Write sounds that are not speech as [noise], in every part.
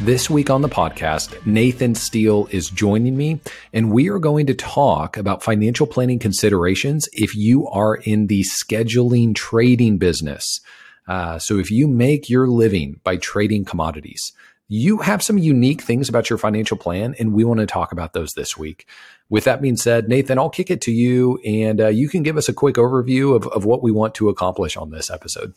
This week on the podcast, Nathan Steele is joining me, and we are going to talk about financial planning considerations if you are in the scheduling trading business. Uh, so, if you make your living by trading commodities, you have some unique things about your financial plan, and we want to talk about those this week. With that being said, Nathan, I'll kick it to you, and uh, you can give us a quick overview of, of what we want to accomplish on this episode.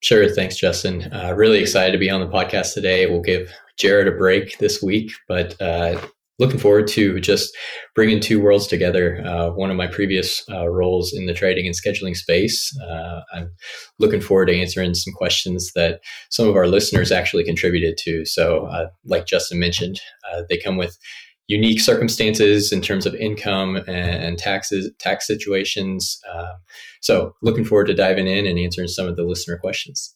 Sure. Thanks, Justin. Uh, really excited to be on the podcast today. We'll give Jared a break this week, but uh, looking forward to just bringing two worlds together. Uh, one of my previous uh, roles in the trading and scheduling space. Uh, I'm looking forward to answering some questions that some of our listeners actually contributed to. So, uh, like Justin mentioned, they come with unique circumstances in terms of income and taxes, tax situations. Uh, so, looking forward to diving in and answering some of the listener questions.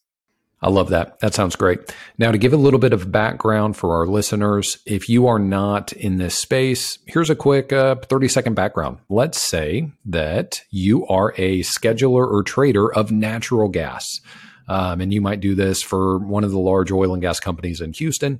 I love that. That sounds great. Now, to give a little bit of background for our listeners, if you are not in this space, here's a quick uh, 30 second background. Let's say that you are a scheduler or trader of natural gas. Um, and you might do this for one of the large oil and gas companies in Houston.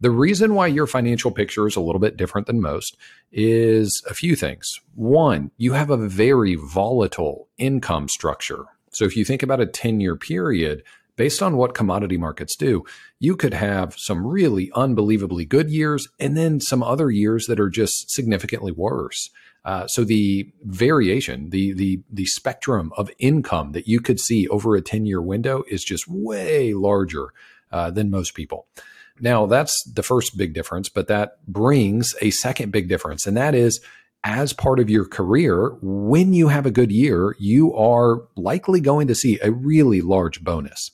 The reason why your financial picture is a little bit different than most is a few things. One, you have a very volatile income structure. So if you think about a 10 year period, based on what commodity markets do, you could have some really unbelievably good years and then some other years that are just significantly worse. Uh, so the variation, the the the spectrum of income that you could see over a 10 year window is just way larger uh, than most people. Now, that's the first big difference, but that brings a second big difference, and that is as part of your career, when you have a good year, you are likely going to see a really large bonus.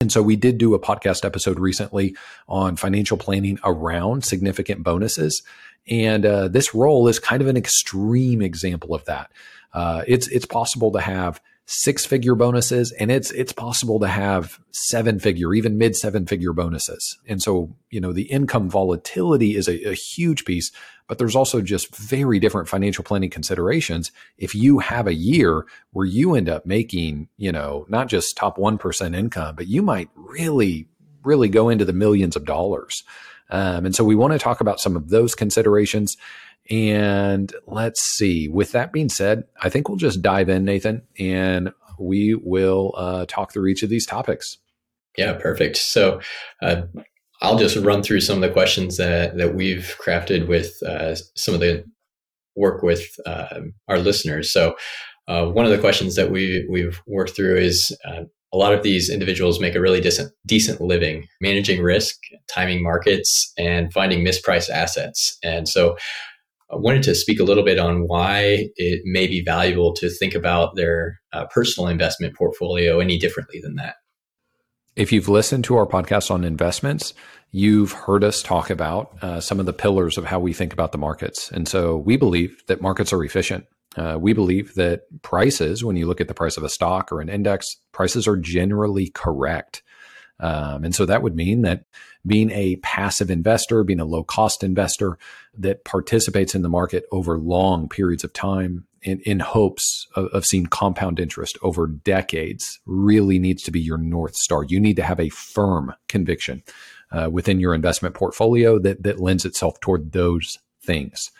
And so we did do a podcast episode recently on financial planning around significant bonuses. And uh, this role is kind of an extreme example of that. Uh, it's it's possible to have six figure bonuses and it's it's possible to have seven figure even mid seven figure bonuses and so you know the income volatility is a, a, huge piece but there's also just very different financial planning considerations if you have a year where you end up making you know not just top 1% income but you might really really go into the millions of dollars um, and so we want to talk about some of those considerations and let's see. With that being said, I think we'll just dive in, Nathan, and we will uh, talk through each of these topics. Yeah, perfect. So uh, I'll just run through some of the questions that, that we've crafted with uh, some of the work with uh, our listeners. So uh, one of the questions that we, we've worked through is uh, a lot of these individuals make a really decent, decent living managing risk, timing markets, and finding mispriced assets. And so I wanted to speak a little bit on why it may be valuable to think about their uh, personal investment portfolio any differently than that. If you've listened to our podcast on investments, you've heard us talk about uh, some of the pillars of how we think about the markets. And so we believe that markets are efficient. Uh, we believe that prices, when you look at the price of a stock or an index, prices are generally correct. Um, and so that would mean that being a passive investor, being a low cost investor that participates in the market over long periods of time in, in hopes of, of, seeing compound interest over decades really needs to be your North Star. You need to have a firm conviction uh, within your investment portfolio that, that lends itself toward those things.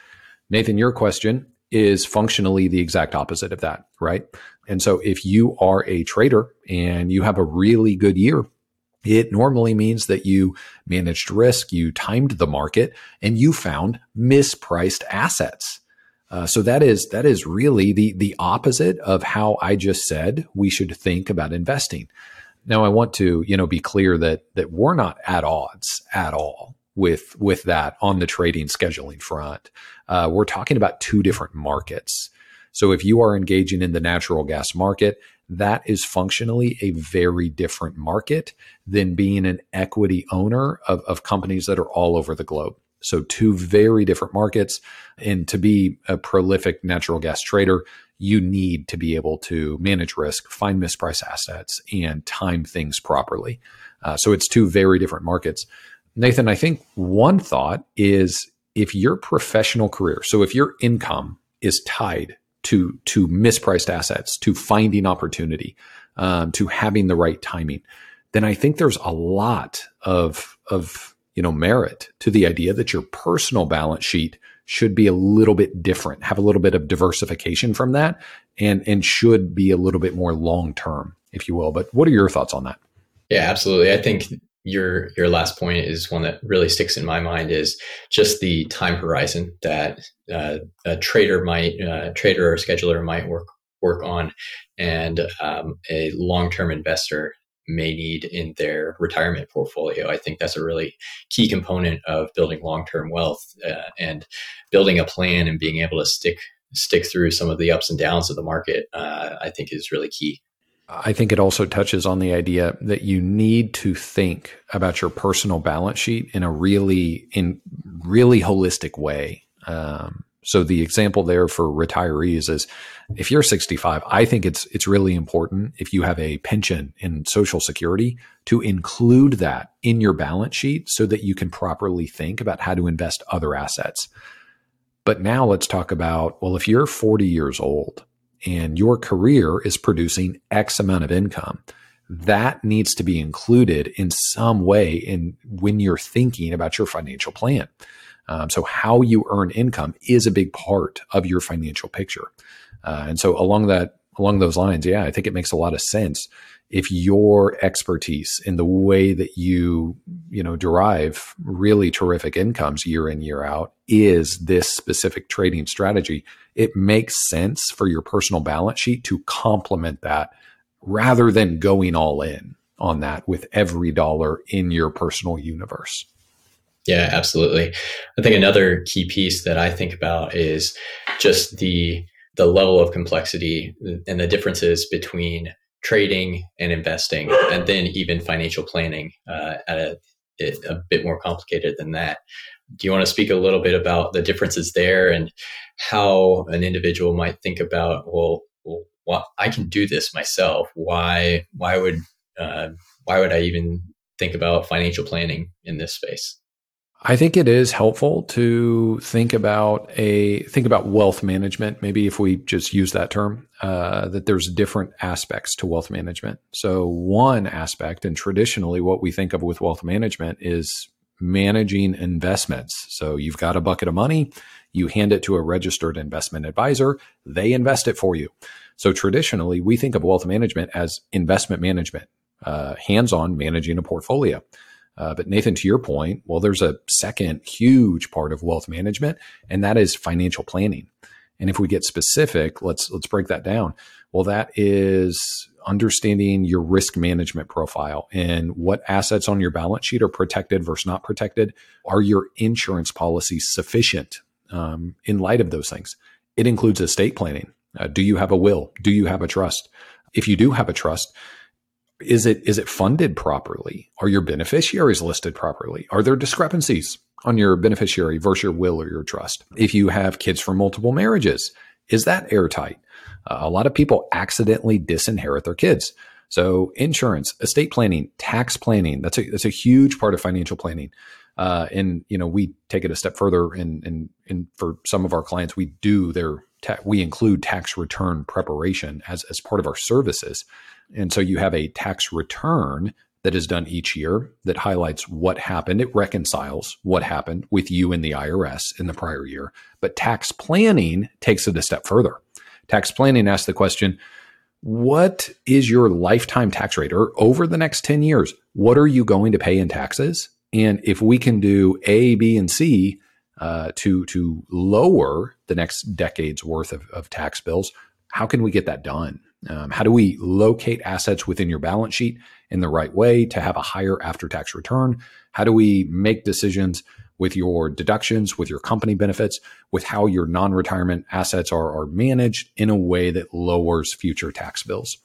Nathan, your question is functionally the exact opposite of that, right? And so if you are a trader and you have a really good year, it normally means that you managed risk, you timed the market, and you found mispriced assets. Uh, so that is that is really the the opposite of how I just said we should think about investing. Now I want to you know be clear that that we're not at odds at all with with that on the trading scheduling front. Uh, we're talking about two different markets. So if you are engaging in the natural gas market, that is functionally a very different market than being an equity owner of, of companies that are all over the globe. So, two very different markets. And to be a prolific natural gas trader, you need to be able to manage risk, find mispriced assets, and time things properly. Uh, so, it's two very different markets. Nathan, I think one thought is if your professional career, so if your income is tied to to mispriced assets, to finding opportunity, um, to having the right timing, then I think there's a lot of of you know merit to the idea that your personal balance sheet should be a little bit different, have a little bit of diversification from that, and and should be a little bit more long term, if you will. But what are your thoughts on that? Yeah, absolutely. I think your your last point is one that really sticks in my mind is just the time horizon that uh, a trader might uh, trader or scheduler might work work on and um, a long-term investor may need in their retirement portfolio i think that's a really key component of building long-term wealth uh, and building a plan and being able to stick stick through some of the ups and downs of the market uh, i think is really key I think it also touches on the idea that you need to think about your personal balance sheet in a really in really holistic way. Um, so the example there for retirees is if you're 65, I think it's it's really important if you have a pension in Social Security to include that in your balance sheet so that you can properly think about how to invest other assets. But now let's talk about well, if you're 40 years old and your career is producing X amount of income, that needs to be included in some way in when you're thinking about your financial plan. Um, so how you earn income is a big part of your financial picture. Uh, and so along that along those lines, yeah, I think it makes a lot of sense if your expertise in the way that you you know derive really terrific incomes year in year out is this specific trading strategy it makes sense for your personal balance sheet to complement that rather than going all in on that with every dollar in your personal universe yeah absolutely i think another key piece that i think about is just the the level of complexity and the differences between trading and investing, and then even financial planning uh, at a, a bit more complicated than that. Do you want to speak a little bit about the differences there and how an individual might think about, well, well, I can do this myself. Why? Why would uh, why would I even think about financial planning in this space? I think it is helpful to think about a think about wealth management. Maybe if we just use that term, uh, that there's different aspects to wealth management. So one aspect, and traditionally what we think of with wealth management is managing investments. So you've got a bucket of money, you hand it to a registered investment advisor, they invest it for you. So traditionally, we think of wealth management as investment management, uh, hands-on managing a portfolio. Uh, but Nathan, to your point, well, there's a second huge part of wealth management, and that is financial planning. And if we get specific, let's let's break that down. Well, that is understanding your risk management profile and what assets on your balance sheet are protected versus not protected. Are your insurance policies sufficient um, in light of those things? It includes estate planning. Uh, do you have a will? Do you have a trust? If you do have a trust, is it is it funded properly? Are your beneficiaries listed properly? Are there discrepancies on your beneficiary versus your will or your trust? If you have kids from multiple marriages, is that airtight? Uh, a lot of people accidentally disinherit their kids. So insurance, estate planning, tax planning, that's a that's a huge part of financial planning. Uh, and you know, we take it a step further and and and for some of our clients, we do their ta- we include tax return preparation as as part of our services. And so you have a tax return that is done each year that highlights what happened. It reconciles what happened with you and the IRS in the prior year. But tax planning takes it a step further. Tax planning asks the question, what is your lifetime tax rate or over the next 10 years? What are you going to pay in taxes? And if we can do A, B, and C uh, to, to lower the next decade's worth of, of tax bills, how can we get that done? Um, how do we locate assets within your balance sheet in the right way to have a higher after tax return? How do we make decisions with your deductions, with your company benefits, with how your non retirement assets are, are managed in a way that lowers future tax bills?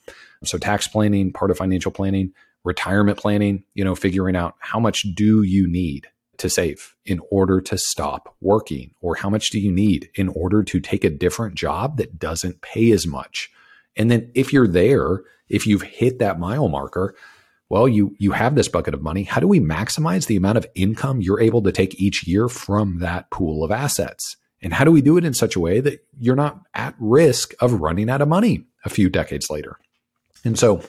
So, tax planning, part of financial planning, retirement planning, you know, figuring out how much do you need to save in order to stop working? Or how much do you need in order to take a different job that doesn't pay as much? And then if you're there, if you've hit that mile marker, well, you you have this bucket of money. How do we maximize the amount of income you're able to take each year from that pool of assets? And how do we do it in such a way that you're not at risk of running out of money a few decades later? And so,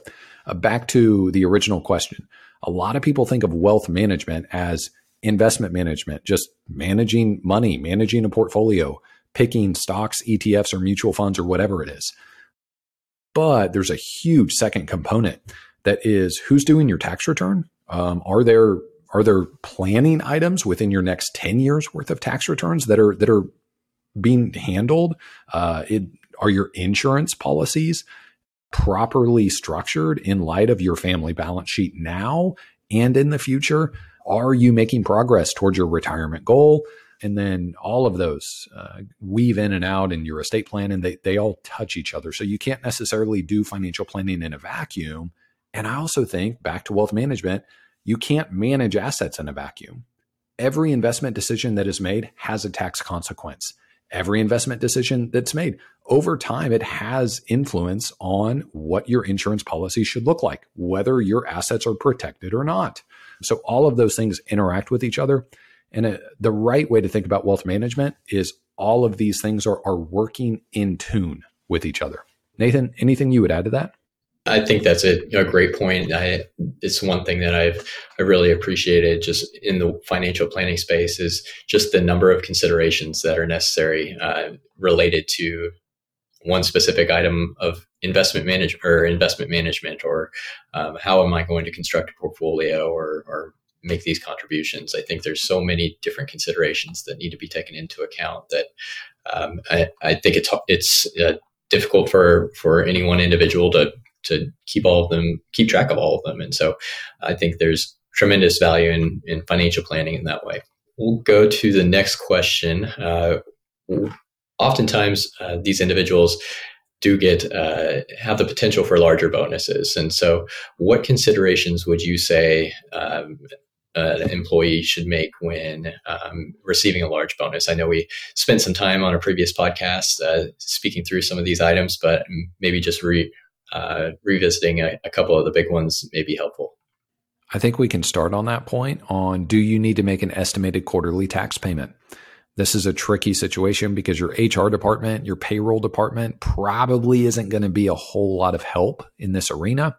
uh, back to the original question, a lot of people think of wealth management as investment management, just managing money, managing a portfolio, picking stocks, ETFs, or mutual funds, or whatever it is. But there's a huge second component that is who's doing your tax return? Um, are there are there planning items within your next 10 years worth of tax returns that are that are being handled? Uh, it, are your insurance policies properly structured in light of your family balance sheet now and in the future? Are you making progress towards your retirement goal? And then all of those uh, weave in and out in your estate plan and they, they all touch each other. So you can't necessarily do financial planning in a vacuum. And I also think back to wealth management, you can't manage assets in a vacuum. Every investment decision that is made has a tax consequence. Every investment decision that's made over time, it has influence on what your insurance policy should look like, whether your assets are protected or not. So, all of those things interact with each other. And uh, the right way to think about wealth management is all of these things are, are working in tune with each other. Nathan, anything you would add to that? I think that's a, a great point. I, it's one thing that I've I really appreciated just in the financial planning space is just the number of considerations that are necessary uh, related to one specific item of investment management or investment management, or um, how am I going to construct a portfolio or, or make these contributions. I think there's so many different considerations that need to be taken into account that um, I, I, think it's it's uh, difficult for for any one individual to to keep all of them, keep track of all of them. And so I think there's tremendous value in, in financial planning in that way. We'll go to the next question. Uh, oftentimes, uh, these individuals do get uh, have the potential for larger bonuses, and so what considerations would you say um, an employee should make when um, receiving a large bonus? I know we spent some time on a previous podcast uh, speaking through some of these items, but maybe just re- uh, revisiting a, a couple of the big ones may be helpful. I think we can start on that point on do you need to make an estimated quarterly tax payment? This is a tricky situation because your HR department, your payroll department probably isn't going to be a whole lot of help in this arena.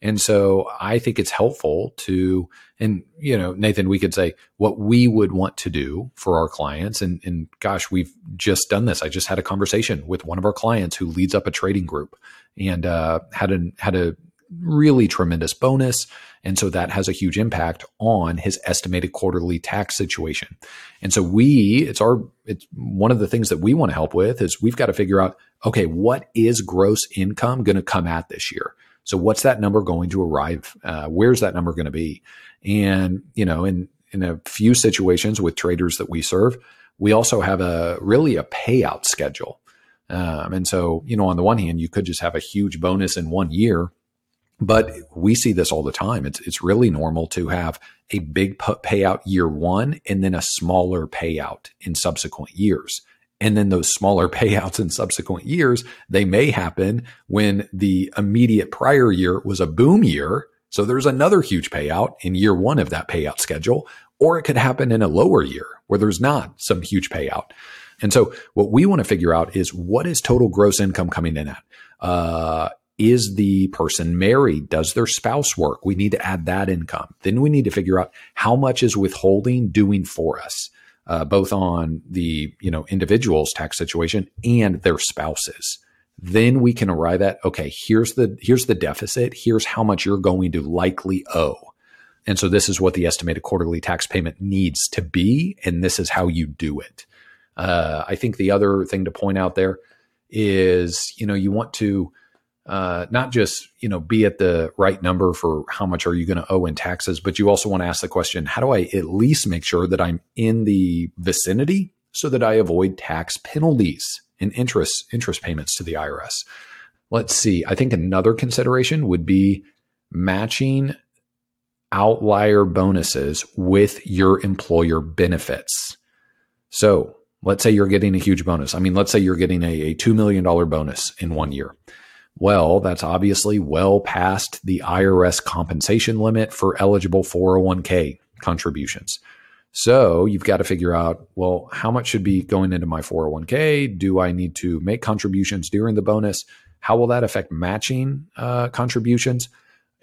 And so I think it's helpful to, and you know, Nathan, we could say what we would want to do for our clients. And, and gosh, we've just done this. I just had a conversation with one of our clients who leads up a trading group and uh, had a had a really tremendous bonus. And so that has a huge impact on his estimated quarterly tax situation. And so we, it's our, it's one of the things that we want to help with is we've got to figure out, okay, what is gross income going to come at this year? So what's that number going to arrive? Uh, where's that number going to be? And you know, in in a few situations with traders that we serve, we also have a really a payout schedule. Um, and so, you know, on the one hand, you could just have a huge bonus in one year, but we see this all the time. It's it's really normal to have a big payout year one and then a smaller payout in subsequent years. And then those smaller [laughs] payouts in subsequent years, they may happen when the immediate prior year was a boom year. So there's another huge payout in year one of that payout schedule, or it could happen in a lower year where there's not some huge payout. And so what we want to figure out is what is total gross income coming in at? Uh, is the person married? Does their spouse work? We need to add that income. Then we need to figure out how much is withholding doing for us uh, both on the you know individual's tax situation and their spouses then we can arrive at okay here's the here's the deficit here's how much you're going to likely owe and so this is what the estimated quarterly tax payment needs to be and this is how you do it uh, i think the other thing to point out there is you know you want to uh, not just you know be at the right number for how much are you going to owe in taxes, but you also want to ask the question: How do I at least make sure that I'm in the vicinity so that I avoid tax penalties and interest interest payments to the IRS? Let's see. I think another consideration would be matching outlier bonuses with your employer benefits. So let's say you're getting a huge bonus. I mean, let's say you're getting a, a $2 million bonus in one year. Well, that's obviously well past the IRS compensation limit for eligible 401k contributions. So you've got to figure out, well, how much should be going into my 401k? Do I need to make contributions during the bonus? How will that affect matching uh, contributions?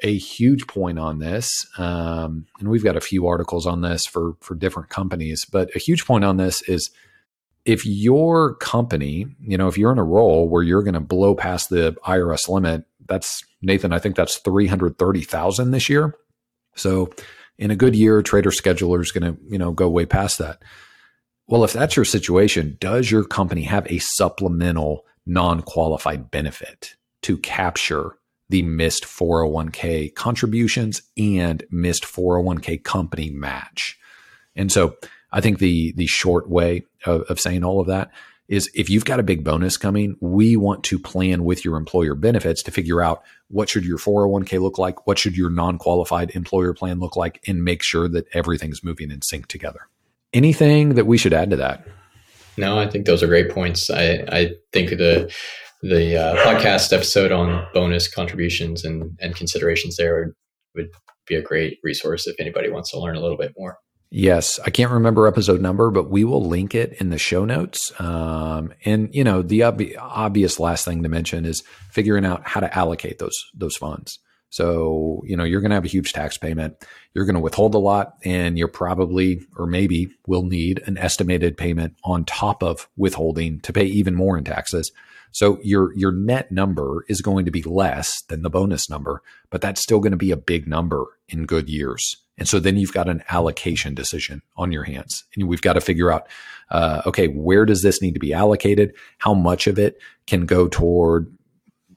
A huge point on this, um, and we've got a few articles on this for for different companies, but a huge point on this is if your company, you know, if you're in a role where you're going to blow past the IRS limit, that's Nathan, I think that's 330,000 this year. So in a good year, trader scheduler is going to, you know, go way past that. Well, if that's your situation, does your company have a supplemental non-qualified benefit to capture the missed 401k contributions and missed 401k company match? And so I think the the short way of, of saying all of that is if you've got a big bonus coming, we want to plan with your employer benefits to figure out what should your 401k look like, what should your non-qualified employer plan look like, and make sure that everything's moving in sync together. Anything that we should add to that? No, I think those are great points. I, I think the the uh, podcast episode on bonus contributions and, and considerations there would be a great resource if anybody wants to learn a little bit more. Yes, I can't remember episode number, but we will link it in the show notes. Um, and you know, the ob- obvious last thing to mention is figuring out how to allocate those those funds. So you know, you're going to have a huge tax payment. You're going to withhold a lot, and you're probably or maybe will need an estimated payment on top of withholding to pay even more in taxes. So your your net number is going to be less than the bonus number, but that's still going to be a big number in good years. And so then you've got an allocation decision on your hands. And we've got to figure out, uh, okay, where does this need to be allocated? How much of it can go toward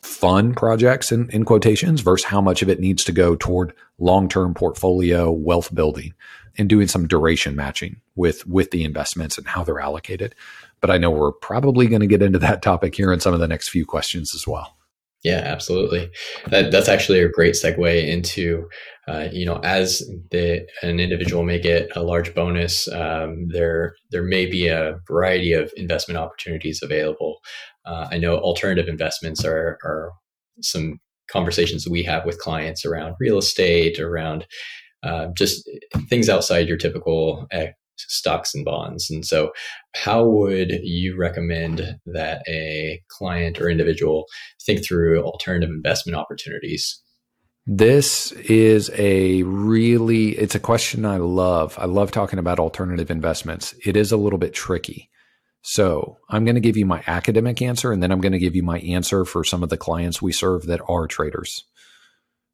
fun projects in, in quotations versus how much of it needs to go toward long-term portfolio wealth building and doing some duration matching with, with the investments and how they're allocated. But I know we're probably going to get into that topic here in some of the next few questions as well. Yeah, absolutely. That, that's actually a great segue into, uh, you know, as the, an individual may get a large bonus, um, there there may be a variety of investment opportunities available. Uh, I know alternative investments are are some conversations we have with clients around real estate, around uh, just things outside your typical stocks and bonds. And so, how would you recommend that a client or individual think through alternative investment opportunities? This is a really it's a question I love. I love talking about alternative investments. It is a little bit tricky. So, I'm going to give you my academic answer and then I'm going to give you my answer for some of the clients we serve that are traders.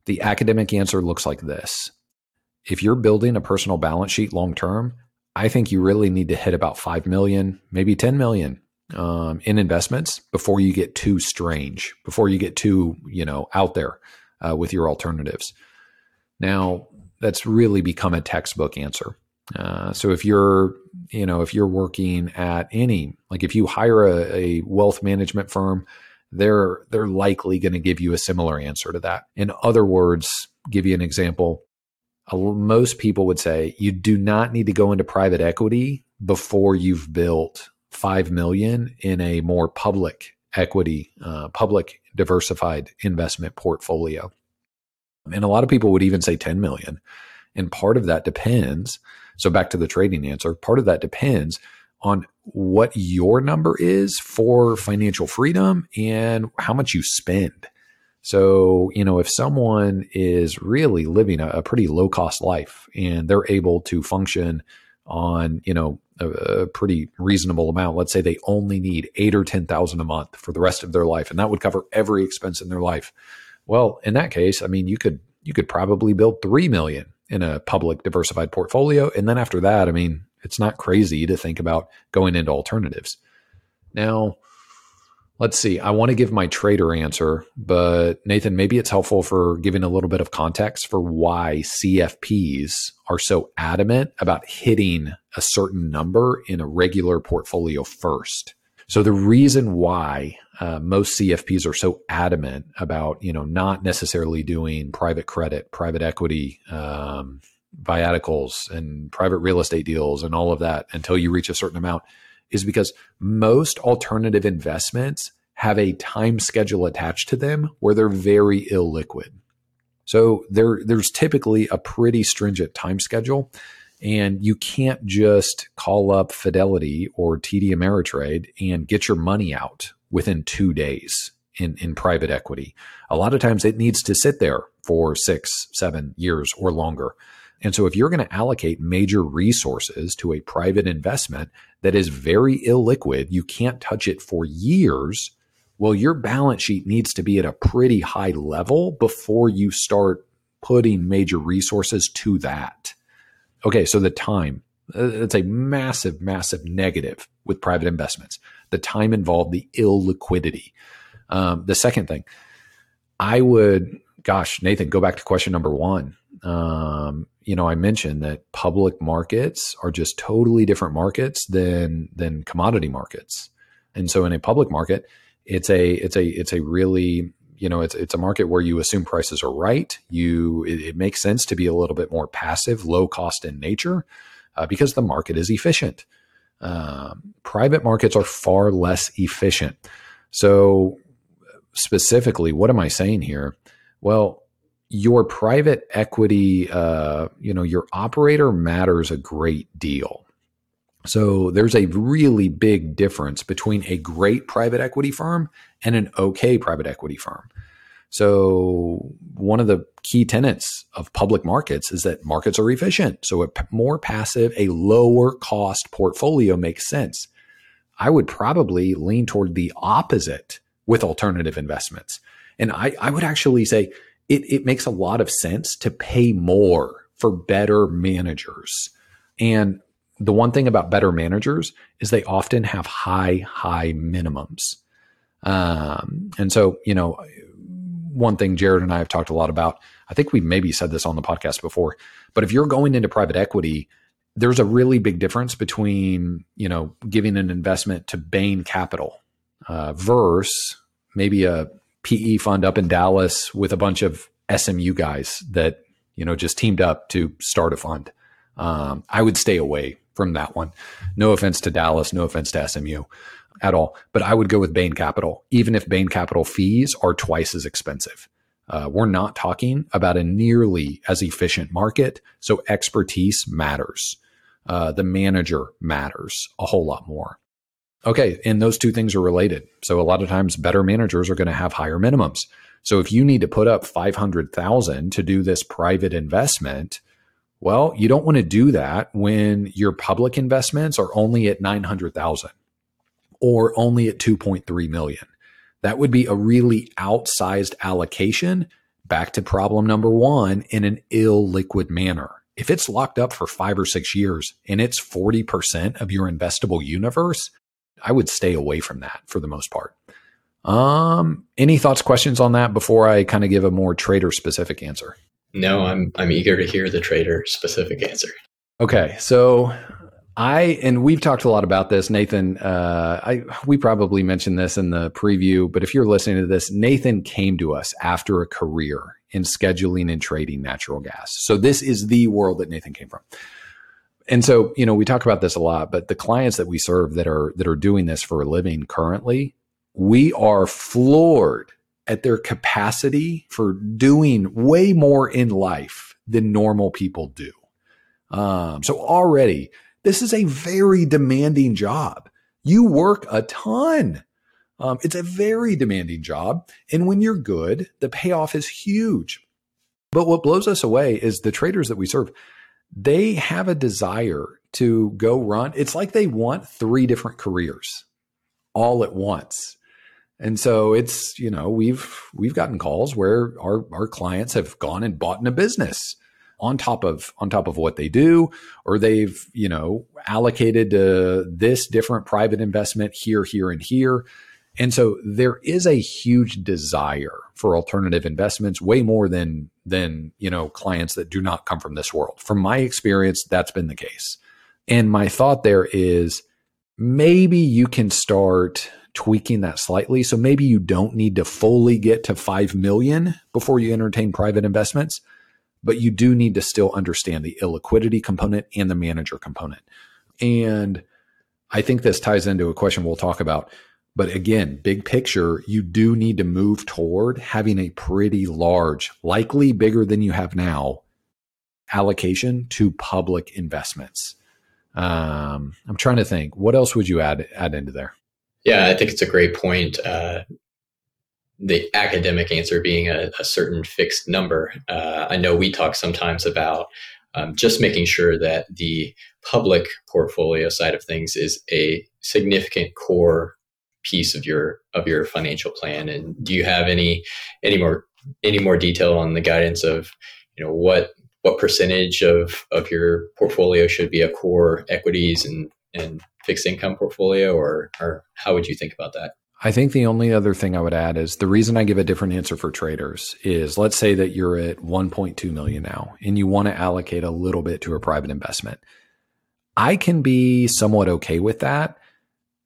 The academic answer looks like this. If you're building a personal balance sheet long term, I think you really need to hit about 5 million, maybe 10 million um, in investments before you get too strange, before you get too, you know, out there uh, with your alternatives. Now, that's really become a textbook answer. Uh, so if you're, you know, if you're working at any, like if you hire a, a wealth management firm, they're they're likely going to give you a similar answer to that. In other words, give you an example most people would say you do not need to go into private equity before you've built 5 million in a more public equity uh, public diversified investment portfolio. And a lot of people would even say 10 million. And part of that depends so back to the trading answer part of that depends on what your number is for financial freedom and how much you spend so, you know, if someone is really living a, a pretty low cost life and they're able to function on, you know, a, a, pretty reasonable amount, let's say they only need eight or 10,000 a month for the rest of their life, and that would cover every expense in their life. Well, in that case, I mean, you could, you could probably build 3 million in a public diversified portfolio. And then after that, I mean, it's not crazy to think about going into alternatives. Now, Let's see. I want to give my trader answer, but Nathan, maybe it's helpful for giving a little bit of context for why CFPs are so adamant about hitting a certain number in a regular portfolio first. So the reason why uh, most CFPs are so adamant about you know not necessarily doing private credit, private equity, um, viaticals, and private real estate deals, and all of that until you reach a certain amount, is because most alternative investments have a time schedule attached to them where they're very illiquid. So there, there's typically a pretty stringent time schedule. And you can't just call up Fidelity or TD Ameritrade and get your money out within two days in, in private equity. A lot of times it needs to sit there for six, seven years or longer. And so if you're going to allocate major resources to a private investment that is very illiquid, you can't touch it for years. Well, your balance sheet needs to be at a pretty high level before you start putting major resources to that. Okay, so the time, uh, it's a massive, massive negative with private investments. The time involved, the illiquidity. Um, the second thing, I would, gosh, Nathan, go back to question number one. Um, you know, I mentioned that public markets are just totally different markets than than commodity markets. And so in a public market, it's a it's a it's a really you know it's it's a market where you assume prices are right. You it, it makes sense to be a little bit more passive, low cost in nature, uh, because the market is efficient. Um, private markets are far less efficient. So specifically, what am I saying here? Well, your private equity, uh, you know, your operator matters a great deal. So there's a really big difference between a great private equity firm and an okay private equity firm. So one of the key tenets of public markets is that markets are efficient. So a more passive, a lower cost portfolio makes sense. I would probably lean toward the opposite with alternative investments. And I, I would actually say it, it makes a lot of sense to pay more for better managers. And the one thing about better managers is they often have high, high minimums. Um, and so, you know, one thing Jared and I have talked a lot about, I think we've maybe said this on the podcast before, but if you're going into private equity, there's a really big difference between, you know, giving an investment to Bain Capital uh, versus maybe a PE fund up in Dallas with a bunch of SMU guys that, you know, just teamed up to start a fund. Um, I would stay away from that one. No offense to Dallas, no offense to SMU at all, but I would go with Bain Capital, even if Bain Capital fees are twice as expensive. Uh, we're not talking about a nearly as efficient market, so expertise matters. Uh, the manager matters a whole lot more. Okay, and those two things are related. So a lot of times, better managers are going to have higher minimums. So if you need to put up five hundred thousand to do this private investment, well, you don't want to do that when your public investments are only at 900,000 or only at 2.3 million. That would be a really outsized allocation back to problem number one in an illiquid manner. If it's locked up for five or six years and it's 40% of your investable universe, I would stay away from that for the most part. Um, any thoughts, questions on that before I kind of give a more trader specific answer? No, I'm I'm eager to hear the trader specific answer. Okay, so I and we've talked a lot about this, Nathan. Uh, I we probably mentioned this in the preview, but if you're listening to this, Nathan came to us after a career in scheduling and trading natural gas. So this is the world that Nathan came from. And so, you know, we talk about this a lot, but the clients that we serve that are that are doing this for a living currently, we are floored at their capacity for doing way more in life than normal people do. Um, so already, this is a very demanding job. You work a ton. Um, it's a very demanding job. And when you're good, the payoff is huge. But what blows us away is the traders that we serve, they have a desire to go run. It's like they want three different careers all at once. And so it's, you know, we've we've gotten calls where our our clients have gone and bought in a business on top of on top of what they do or they've, you know, allocated uh, this different private investment here here and here. And so there is a huge desire for alternative investments way more than than, you know, clients that do not come from this world. From my experience, that's been the case. And my thought there is maybe you can start tweaking that slightly. So maybe you don't need to fully get to 5 million before you entertain private investments, but you do need to still understand the illiquidity component and the manager component. And I think this ties into a question we'll talk about. But again, big picture, you do need to move toward having a pretty large, likely bigger than you have now, allocation to public investments. Um, I'm trying to think. What else would you add add into there? Yeah, I think it's a great point. Uh, the academic answer being a, a certain fixed number. Uh, I know we talk sometimes about um, just making sure that the public portfolio side of things is a significant core piece of your of your financial plan. And do you have any any more any more detail on the guidance of you know what what percentage of of your portfolio should be a core equities and and fixed income portfolio, or or how would you think about that? I think the only other thing I would add is the reason I give a different answer for traders is let's say that you're at 1.2 million now and you want to allocate a little bit to a private investment. I can be somewhat okay with that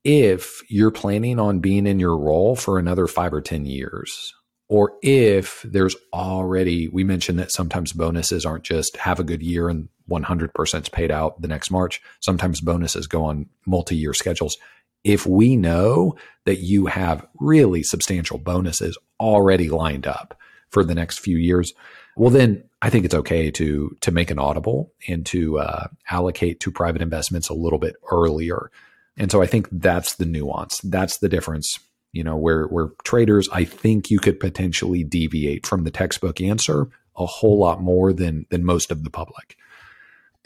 if you're planning on being in your role for another five or 10 years, or if there's already, we mentioned that sometimes bonuses aren't just have a good year and 100% is paid out the next March. Sometimes bonuses go on multi year schedules. If we know that you have really substantial bonuses already lined up for the next few years, well, then I think it's okay to to make an audible and to uh, allocate to private investments a little bit earlier and so I think that's the nuance. That's the difference. You know, where where traders, I think you could potentially deviate from the textbook answer a whole lot more than than most of the public.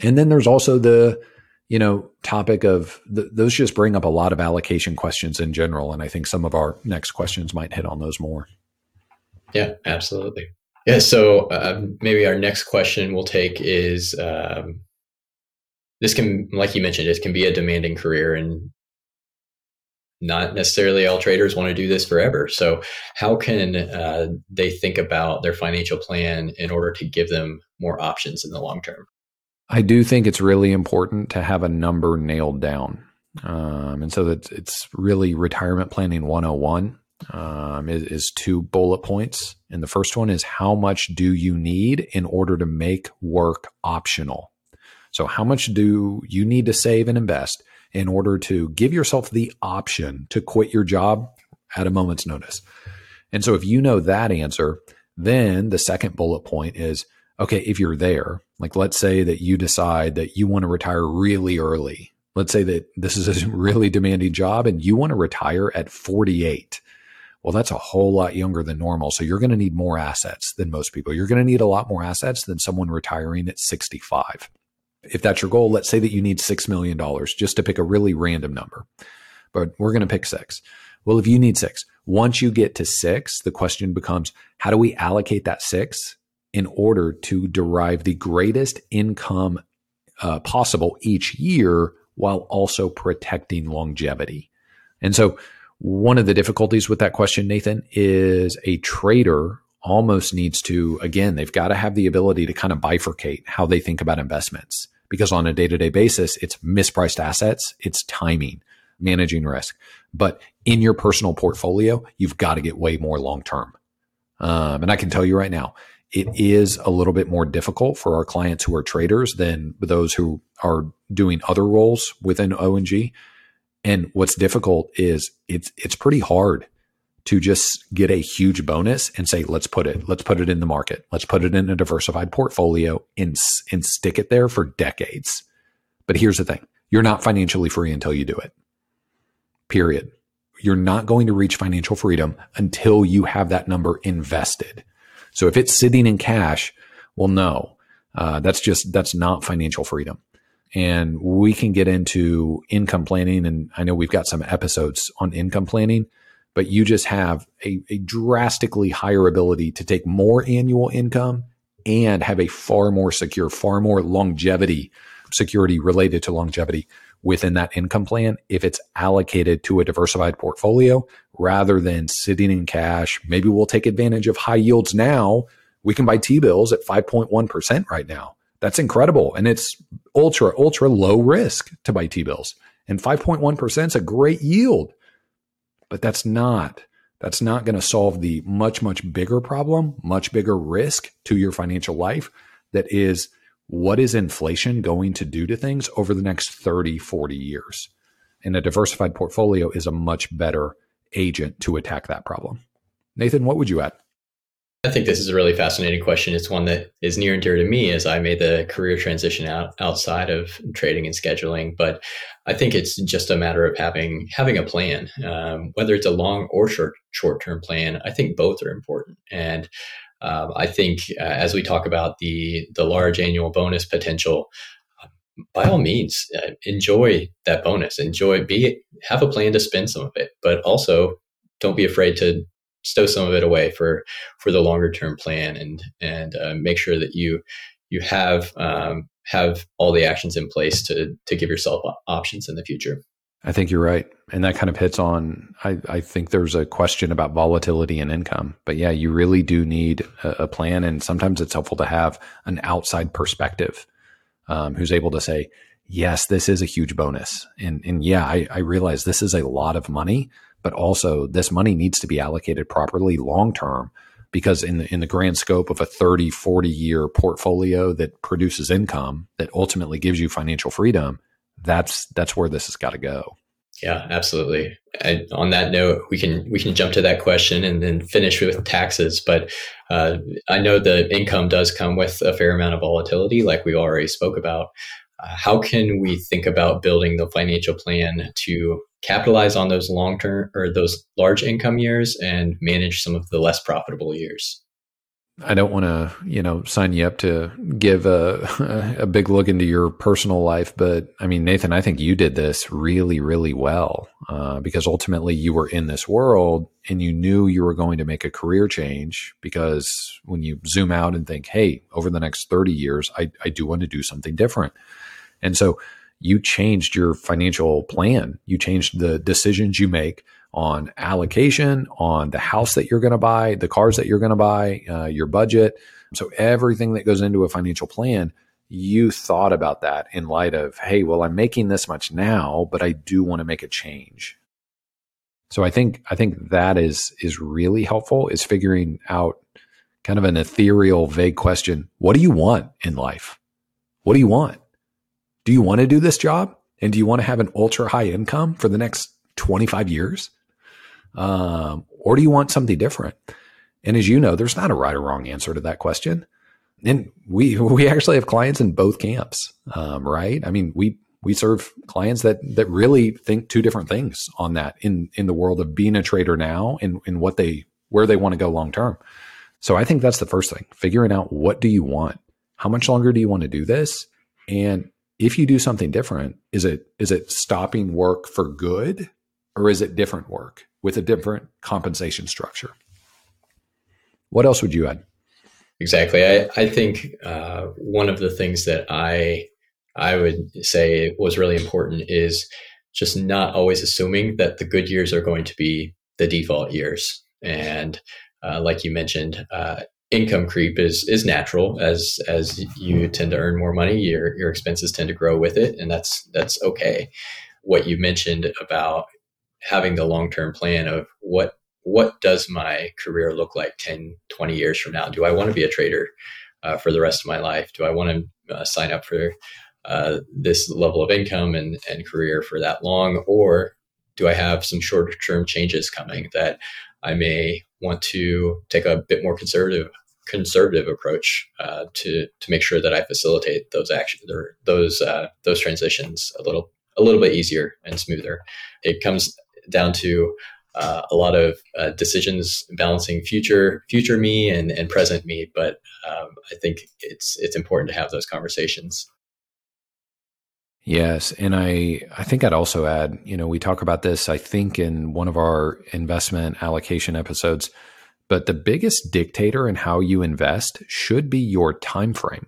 And then there's also the you know topic of the, those just bring up a lot of allocation questions in general and i think some of our next questions might hit on those more yeah absolutely yeah so uh, maybe our next question we'll take is um, this can, like you mentioned, it can be a demanding career and not necessarily all traders want to do this forever. So, how can uh, they think about their financial plan in order to give them more options in the long term? I do think it's really important to have a number nailed down. Um, and so that it's really retirement planning 101 um, is, is two bullet points. And the first one is how much do you need in order to make work optional? So, how much do you need to save and invest in order to give yourself the option to quit your job at a moment's notice? And so, if you know that answer, then the second bullet point is okay, if you're there, like let's say that you decide that you want to retire really early. Let's say that this is a [laughs] really demanding job and you want to retire at 48. Well, that's a whole lot younger than normal. So you're going to need more assets than most people. You're going to need a lot more assets than someone retiring at 65 if that's your goal, let's say that you need $6 million just to pick a really random number, but we're going to pick six. Well, if you need six, once you get to six, the question becomes how do we allocate that six in order to derive the greatest income uh, possible each year while also protecting longevity? And so, one of the difficulties with that question, Nathan, is a trader almost needs to, again, they've got to have the ability to kind of bifurcate how they think about investments because on a day to day basis, it's mispriced assets, it's timing, managing risk. But in your personal portfolio, you've got to get way more long term. Um, and I can tell you right now, it is a little bit more difficult for our clients who are traders than those who are doing other roles within O&G. And what's difficult is it's it's pretty hard to just get a huge bonus and say, let's put it, let's put it in the market. Let's put it in a diversified portfolio and, and stick it there for decades. But here's the thing. You're not financially free until you do it. Period. You're not going to reach financial freedom until you have that number invested. So if it's sitting in cash, well, no, uh, that's just, that's not financial freedom. And we can get into income planning. And I know we've got some episodes on income planning but you just have a, a drastically higher ability to take more annual income and have a far more secure, far more longevity security related to longevity within that income plan if it's allocated to a diversified portfolio rather than sitting in cash. Maybe we'll take advantage of high yields now. We can buy T bills at 5.1% right now. That's incredible. And it's ultra, ultra low risk to buy T bills. And 5.1% is a great yield. But that's not that's not going to solve the much much bigger problem, much bigger risk to your financial life that is what is inflation going to do to things over the next 30, 40 years? And a diversified portfolio is a much better agent to attack that problem. Nathan, what would you add? I think this is a really fascinating question. It's one that is near and dear to me as I made the career transition out outside of trading and scheduling. But I think it's just a matter of having having a plan, um, whether it's a long or short short term plan. I think both are important, and um, I think uh, as we talk about the the large annual bonus potential, by all means, uh, enjoy that bonus. Enjoy be have a plan to spend some of it, but also don't be afraid to stow some of it away for for the longer term plan and and uh, make sure that you you have um, have all the actions in place to to give yourself options in the future. I think you're right. And that kind of hits on, I, I think there's a question about volatility and income. But yeah, you really do need a, a plan. And sometimes it's helpful to have an outside perspective um, who's able to say, yes, this is a huge bonus. And, and yeah, I, I realize this is a lot of money, but also this money needs to be allocated properly long term because in the, in the grand scope of a 30, 40 year portfolio that produces income that ultimately gives you financial freedom, that's that's where this has got to go. Yeah, absolutely. And on that note, we can we can jump to that question and then finish with taxes. But uh, I know the income does come with a fair amount of volatility, like we already spoke about. Uh, how can we think about building the financial plan to capitalize on those long term or those large income years and manage some of the less profitable years? I don't want to, you know, sign you up to give a a big look into your personal life, but I mean, Nathan, I think you did this really, really well uh, because ultimately you were in this world and you knew you were going to make a career change. Because when you zoom out and think, hey, over the next thirty years, I I do want to do something different, and so you changed your financial plan, you changed the decisions you make on allocation, on the house that you're going to buy, the cars that you're going to buy, uh, your budget. So everything that goes into a financial plan, you thought about that in light of, hey, well, I'm making this much now, but I do want to make a change. So I think I think that is is really helpful is figuring out kind of an ethereal, vague question. What do you want in life? What do you want? Do you want to do this job? And do you want to have an ultra high income for the next 25 years? Um, or do you want something different? And as you know, there's not a right or wrong answer to that question. And we [laughs] we actually have clients in both camps, um, right? I mean, we we serve clients that that really think two different things on that in in the world of being a trader now and in what they where they want to go long term. So I think that's the first thing: figuring out what do you want, how much longer do you want to do this, and if you do something different, is it is it stopping work for good, or is it different work? with a different compensation structure. What else would you add? Exactly. I, I think uh, one of the things that I I would say was really important is just not always assuming that the good years are going to be the default years. And uh, like you mentioned, uh, income creep is is natural. As as you tend to earn more money, your your expenses tend to grow with it, and that's that's okay. What you mentioned about having the long term plan of what what does my career look like 10 20 years from now? Do i want to be a trader uh, for the rest of my life? Do i want to uh, sign up for uh, this level of income and, and career for that long? Or do i have some shorter term changes coming that i may want to take a bit more conservative conservative approach uh, to to make sure that I facilitate those actions or those uh, those transitions a little a little bit easier and smoother. It comes down to uh, a lot of uh, decisions balancing future future me and, and present me. But um, I think it's it's important to have those conversations. Yes, and I I think I'd also add, you know, we talk about this I think in one of our investment allocation episodes, but the biggest dictator in how you invest should be your time frame.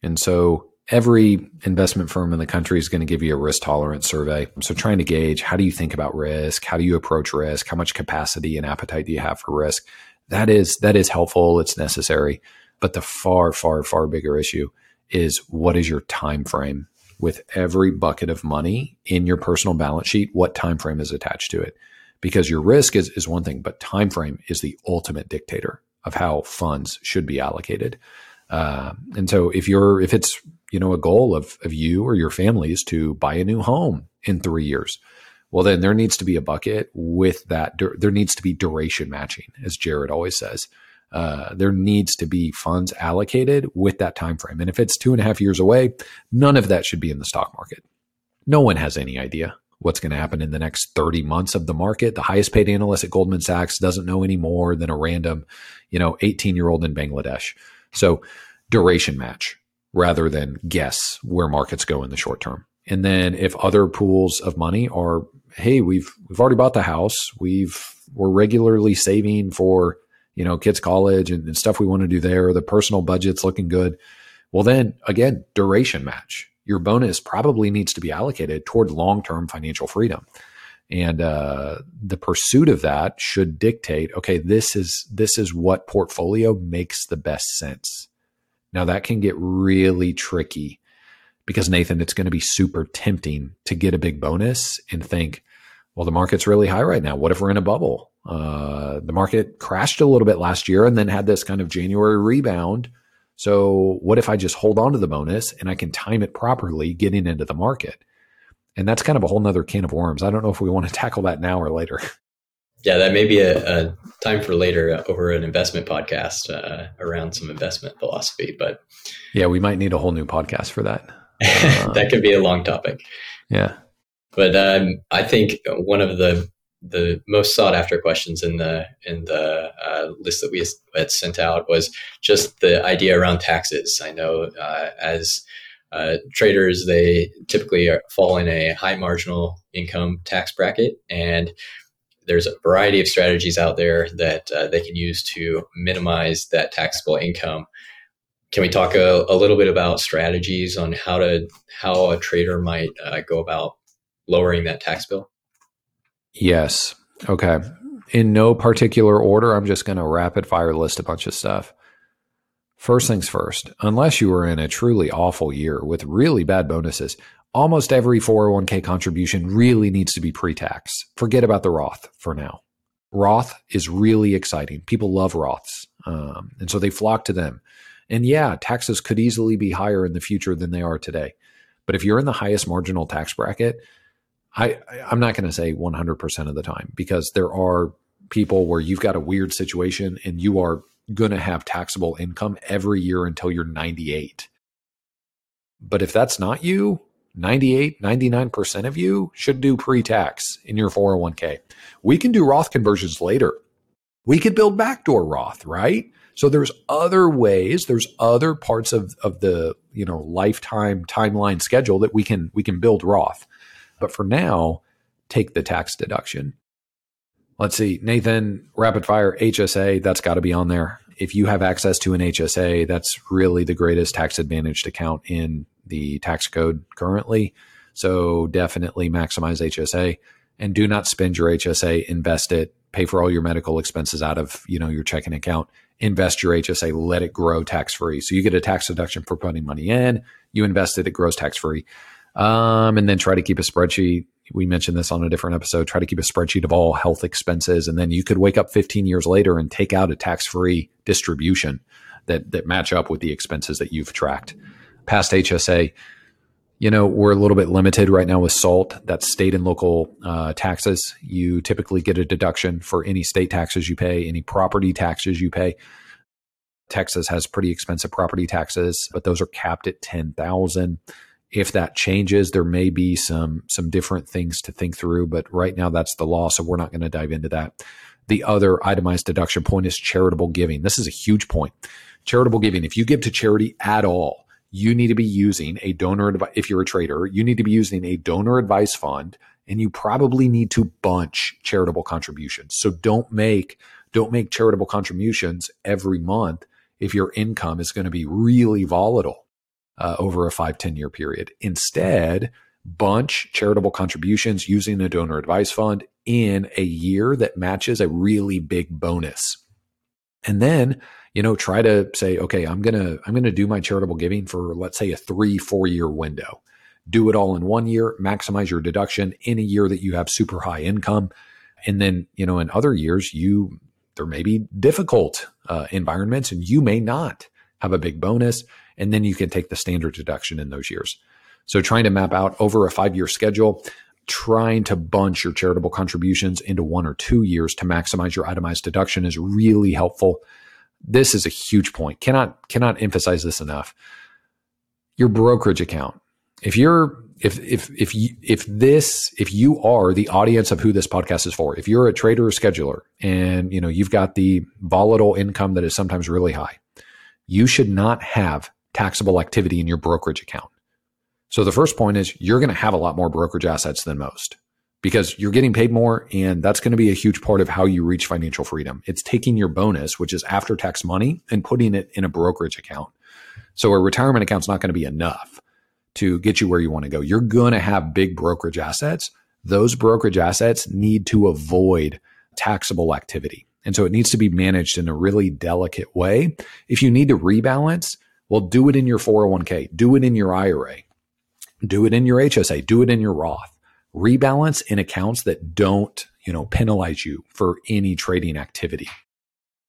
And so every investment firm in the country is going to give you a risk tolerance survey. So trying to gauge how do you think about risk? How do you approach risk? How much capacity and appetite do you have for risk? That is that is helpful, it's necessary, but the far far far bigger issue is what is your time frame? With every bucket of money in your personal balance sheet what time frame is attached to it? Because your risk is, is one thing but time frame is the ultimate dictator of how funds should be allocated. Uh, and so if you're if it's you know a goal of of you or your families to buy a new home in three years well then there needs to be a bucket with that there needs to be duration matching as jared always says uh, there needs to be funds allocated with that time frame. And if it's two and a half years away, none of that should be in the stock market. No one has any idea what's going to happen in the next 30 months of the market. The highest paid analyst at Goldman Sachs doesn't know any more than a random, you know, 18 year old in Bangladesh. So duration match rather than guess where markets go in the short term. And then if other pools of money are, hey, we've we've already bought the house, we've we're regularly saving for you know, kids' college and, and stuff we want to do there, the personal budget's looking good. Well, then again, duration match. Your bonus probably needs to be allocated toward long term financial freedom. And uh, the pursuit of that should dictate, okay, this is this is what portfolio makes the best sense. Now that can get really tricky because Nathan, it's going to be super tempting to get a big bonus and think, well, the market's really high right now. What if we're in a bubble? Uh, the market crashed a little bit last year and then had this kind of January rebound. So, what if I just hold on to the bonus and I can time it properly getting into the market? And that's kind of a whole nother can of worms. I don't know if we want to [laughs] tackle that now or later. [laughs] Yeah, that may be a, a time for later over an investment podcast uh, around some investment philosophy. But yeah, we might need a whole new podcast for that. Uh, [laughs] that could be a long topic. Yeah. But um, I think one of the the most sought after questions in the in the uh, list that we had sent out was just the idea around taxes. I know uh, as uh, traders, they typically are, fall in a high marginal income tax bracket, and there's a variety of strategies out there that uh, they can use to minimize that taxable income. Can we talk a, a, little bit about strategies on how to how a trader might uh, go about lowering that tax bill? Yes. Okay. In no particular order, I'm just going to rapid fire list a bunch of stuff. First things first, unless you were in a truly awful year with really bad bonuses, almost every 401k contribution really needs to be pre tax. Forget about the Roth for now. Roth is really exciting. People love Roths. Um, and so they flock to them. And yeah, taxes could easily be higher in the future than they are today. But if you're in the highest marginal tax bracket, I, I'm not going to say 100% of the time because there are people where you've got a weird situation and you are going to have taxable income every year until you're 98. But if that's not you, 98, 99% of you should do pre tax in your 401k. We can do Roth conversions later. We could build backdoor Roth, right? So there's other ways, there's other parts of, of the, you know, lifetime timeline schedule that we can we can build Roth. But for now, take the tax deduction. Let's see, Nathan, rapid fire HSA, that's got to be on there. If you have access to an HSA, that's really the greatest tax advantaged account in the tax code currently. So definitely maximize HSA and do not spend your HSA, invest it, pay for all your medical expenses out of, you know, your checking account, invest your HSA, let it grow tax free. So you get a tax deduction for putting money in, you invest it, it grows tax free. Um, and then try to keep a spreadsheet. We mentioned this on a different episode. Try to keep a spreadsheet of all health expenses. And then you could wake up 15 years later and take out a tax free distribution that, that match up with the expenses that you've tracked. Past HSA, you know, we're a little bit limited right now with SALT. That's state and local uh, taxes. You typically get a deduction for any state taxes you pay, any property taxes you pay. Texas has pretty expensive property taxes, but those are capped at 10,000 if that changes, there may be some some different things to think through, but right now that's the law, so we're not going to dive into that. The other itemized deduction point is charitable giving. This is a huge point. Charitable giving, if you give to charity at all, you need to be using a donor if you're a trader, you need to be using a donor advice fund and you probably need to bunch charitable contributions. So don't make don't make charitable contributions every month if your income is going to be really volatile uh, over a five ten year period. Instead, bunch charitable contributions using a donor advice fund in a year that matches a really big bonus. And then, you know, try to say, okay, I'm going to, I'm going to do my charitable giving for, let's say a three, four year window. do it all in one year, maximize your deduction in a year that you have super high income. And then, you know, in other years, you, there may be difficult uh, environments and you may not have a big bonus. And then you can take the standard deduction in those years. So trying to map out over a five year schedule, trying to bunch your charitable contributions into one or two years to maximize your itemized deduction is really helpful. This is a huge point. Cannot cannot emphasize this enough. Your brokerage account. If you're if if if you if this if you are the audience of who this podcast is for, if you're a trader or scheduler and you know you've got the volatile income that is sometimes really high, you should not have taxable activity in your brokerage account. So the first point is you're going to have a lot more brokerage assets than most because you're getting paid more and that's going to be a huge part of how you reach financial freedom. It's taking your bonus, which is after tax money and putting it in a brokerage account. So a retirement account's not going to be enough to get you where you want to go. You're going to have big brokerage assets. Those brokerage assets need to avoid taxable activity. And so it needs to be managed in a really delicate way. If you need to rebalance, well, do it in your 401k, do it in your IRA, do it in your HSA, do it in your Roth. Rebalance in accounts that don't, you know, penalize you for any trading activity.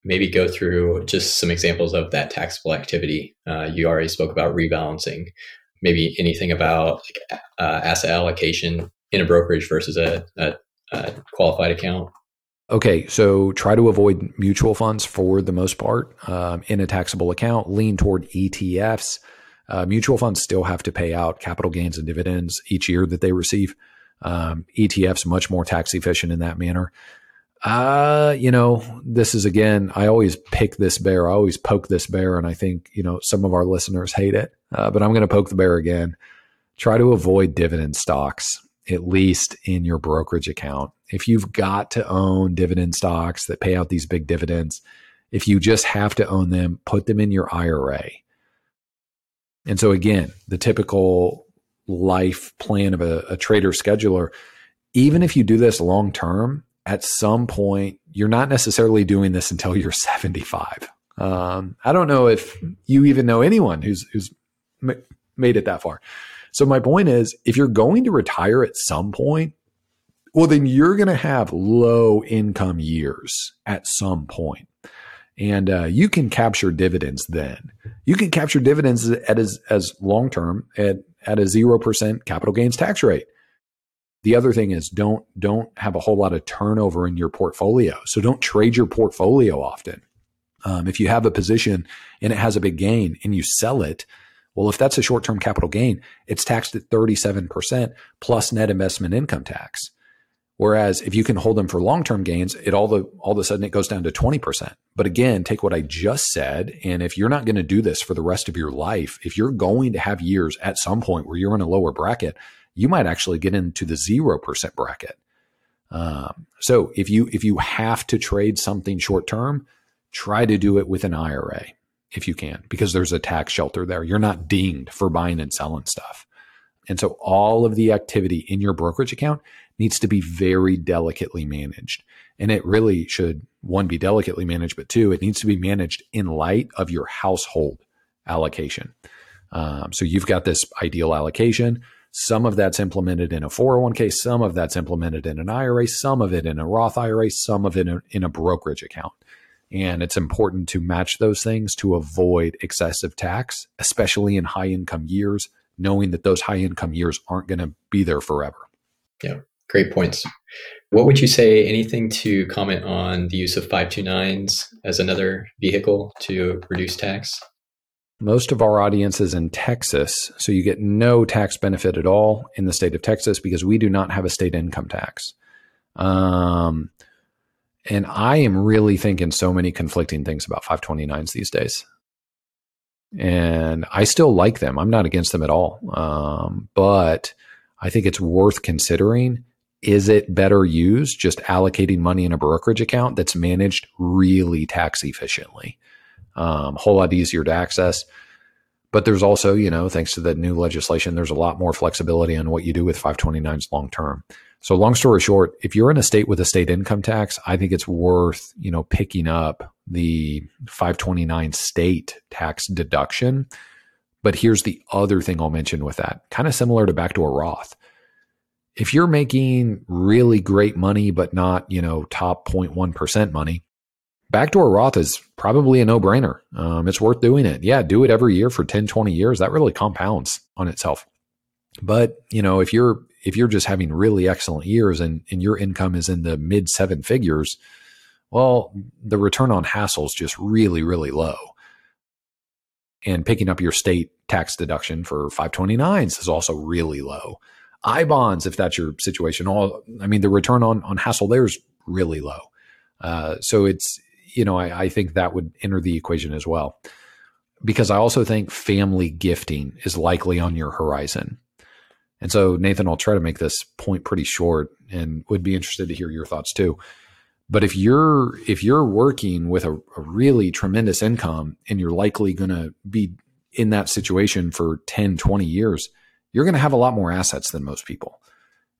Maybe go through just some examples of that taxable activity. Uh, you already spoke about rebalancing. Maybe anything about uh, asset allocation in a brokerage versus a, a, a qualified account. Okay, so try to avoid mutual funds for the most part um, in a taxable account. Lean toward ETFs. Uh, mutual funds still have to pay out capital gains and dividends each year that they receive. Um, ETFs much more tax efficient in that manner. Uh, you know, this is again, I always pick this bear. I always poke this bear, and I think you know some of our listeners hate it, uh, but I'm going to poke the bear again. Try to avoid dividend stocks at least in your brokerage account. If you've got to own dividend stocks that pay out these big dividends, if you just have to own them, put them in your IRA. And so, again, the typical life plan of a, a trader scheduler, even if you do this long term, at some point, you're not necessarily doing this until you're [laughs] 75. Um, I don't know if you even know anyone who's who's made it that far. So my point is, if you're going to retire at some point, well, then you're going to have low income years at some point. And uh, you can capture dividends then. You can capture dividends at as, as long term at, at a 0% capital gains tax rate. The other thing is don't don't have a whole lot of turnover in your portfolio. So don't trade your portfolio often. Um, if you have a position and it has a big gain and you sell it, well, if that's a short term capital gain, it's taxed at 37% plus net investment income tax. Whereas if you can hold them for long term gains, it all the all of a sudden it goes down to 20%. But again, take what I just said. And if you're not going to do this for the rest of your life, if you're going to have years at some point where you're in a lower bracket, you might actually get into the 0% bracket. Um, so if you if you have to trade something short term, try to do it with an IRA if you can, because there's a tax shelter there. You're not dinged for buying and selling stuff. And so all of the activity in your brokerage account needs to be very delicately managed. And it really should, one, be delicately managed, but two, it needs to be managed in light of your household allocation. Um, so you've got this ideal allocation. Some of that's implemented in a 401k, some of that's implemented in an IRA, some of it in a Roth IRA, some of it in a, in a brokerage account. And it's important to match those things to avoid excessive tax, especially in high income years, knowing that those high income years aren't going to be there forever. Yeah, great points. What would you say? Anything to comment on the use of 529s as another vehicle to reduce tax? Most of our audience is in Texas, so you get no tax benefit at all in the state of Texas because we do not have a state income tax. Um, and I am really thinking so many conflicting things about 529s these days. And I still like them. I'm not against them at all. Um, but I think it's worth considering. Is it better used just allocating money in a brokerage account that's managed really tax efficiently? Um, a whole lot easier to access. But there's also, you know, thanks to the new legislation, there's a lot more flexibility on what you do with 529s long term. So long story short, if you're in a state with a state income tax, I think it's worth, you know, picking up the 529 state tax deduction. But here's the other thing I'll mention with that kind of similar to back to a Roth. If you're making really great money, but not, you know, top 0.1% money, backdoor Roth is probably a no brainer. Um, it's worth doing it. Yeah, do it every year for 10, 20 years. That really compounds on itself. But, you know, if you're, if you're just having really excellent years and, and your income is in the mid seven figures, well, the return on hassle is just really, really low. And picking up your state tax deduction for 529s is also really low. I bonds, if that's your situation, all I mean, the return on on hassle there is really low. Uh, so it's you know, I, I think that would enter the equation as well. Because I also think family gifting is likely on your horizon. And so, Nathan, I'll try to make this point pretty short and would be interested to hear your thoughts too. But if you're if you're working with a, a really tremendous income and you're likely going to be in that situation for 10, 20 years, you're going to have a lot more assets than most people.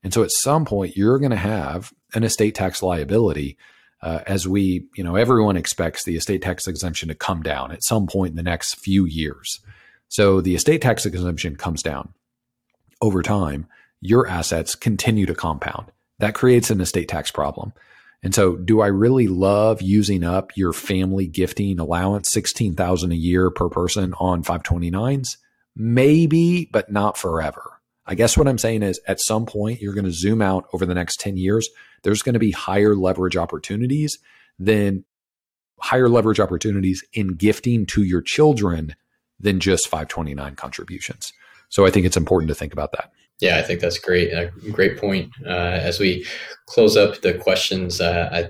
And so at some point, you're going to have an estate tax liability uh, as we, you know, everyone expects the estate tax exemption to come down at some point in the next few years. So the estate tax exemption comes down over time. Your assets continue to compound. That creates an estate tax problem. And so, do I really love using up your family gifting allowance, sixteen thousand a year per person on 529s? Maybe, but not forever. I guess what I'm saying is, at some point, you're going to zoom out over the next 10 years there's going to be higher leverage opportunities than higher leverage opportunities in gifting to your children than just 529 contributions. So I think it's important to think about that. Yeah, I think that's great. A great point. Uh, as we close up the questions, uh, I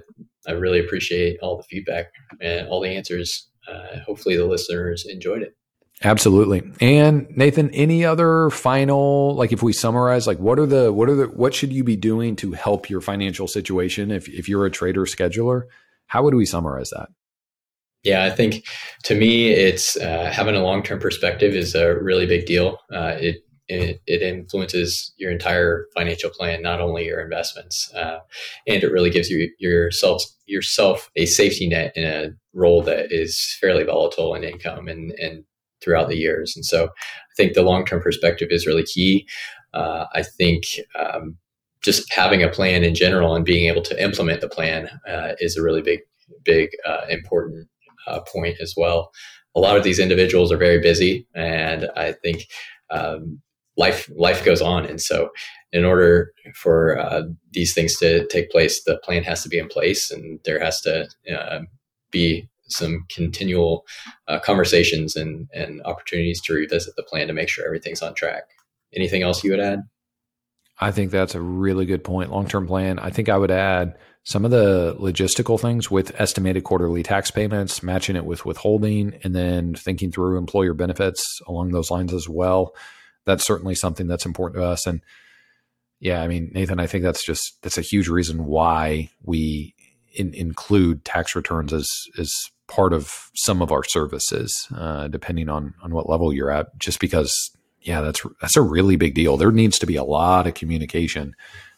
I really appreciate all the feedback and all the answers. Uh, hopefully, the listeners enjoyed it. Absolutely. And Nathan, any other final like if we summarize like what are the what are the what should you be doing to help your financial situation if if you're a trader scheduler? How would we summarize that? Yeah, I think to me, it's uh, having a long term perspective is a really big deal. Uh, it, it, it influences your entire financial plan, not only your investments, uh, and it really gives you yourself yourself a safety net in a role that is fairly volatile in income and and throughout the years. And so I think the long term perspective is really key. Uh, I think um, just having a plan in general and being able to implement the plan uh, is a really big, big, uh, important uh, point as well. A lot of these individuals are very busy, and I think um, life life goes on. And so, in order for uh, these things to take place, the plan has to be in place, and there has to uh, be some continual uh, conversations and, and opportunities to revisit the plan to make sure everything's on track. Anything else you would add? I think that's a really good point. Long term plan. I think I would add some of the logistical things with estimated quarterly tax payments, matching it with withholding, and then thinking through employer benefits along those lines as well. That's certainly something that's important to us. And yeah, I mean, Nathan, I think that's just that's a huge reason why we in, include tax returns as as part of some of our services, uh, depending on on what level you're at. Just because, yeah, that's that's a really big deal. There needs to be a lot of communication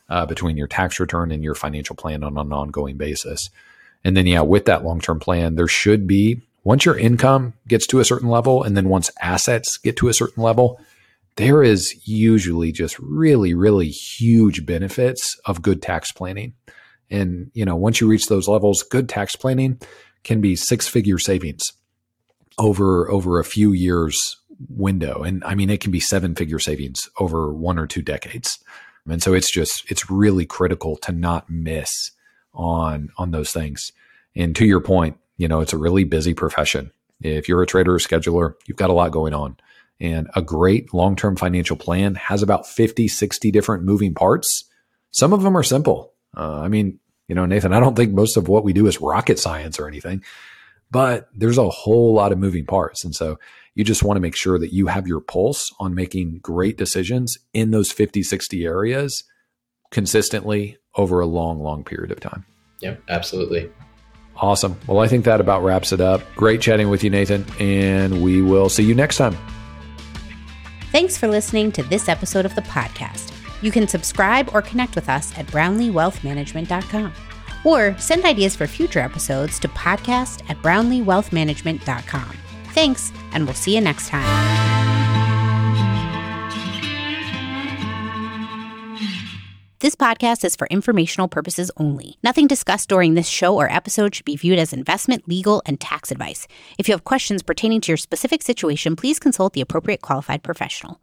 uh, between your tax return and your financial plan on an ongoing basis. And then, yeah, with that long term plan, there should be once your income gets to a certain level, and then once assets get to a certain level, there is usually just really, really huge benefits of good tax planning. And, you know, once you reach those levels, good tax planning can be six figure savings over over a few years window. And i mean it can be seven figure savings over one or two decades. And so it's just it's really critical to not miss on on those things. And to your point you know it's a really busy profession. If you're a trader or scheduler you've got a lot going on. And a great long-term financial plan has about 50 60 different moving parts. Some of them are simple uh, i mean you know, Nathan, I don't think most of what we do is rocket science or anything, but there's a whole lot of moving parts. And so you just want to make sure that you have your pulse on making great decisions in those 50, 60 areas consistently over a long, long period of time. Yep, absolutely. Awesome. Well, I think that about wraps it up. Great chatting with you, Nathan, and we will see you next time. Thanks for listening to this episode of the podcast. You can subscribe or connect with us at brownleewealthmanagement.com or send ideas for future episodes to podcast at brownleewealthmanagement.com. Thanks, and we'll see you next time. This podcast is for informational purposes only. Nothing discussed during this show or episode should be viewed as investment, legal, and tax advice. If you have questions pertaining to your specific situation, please consult the appropriate qualified professional.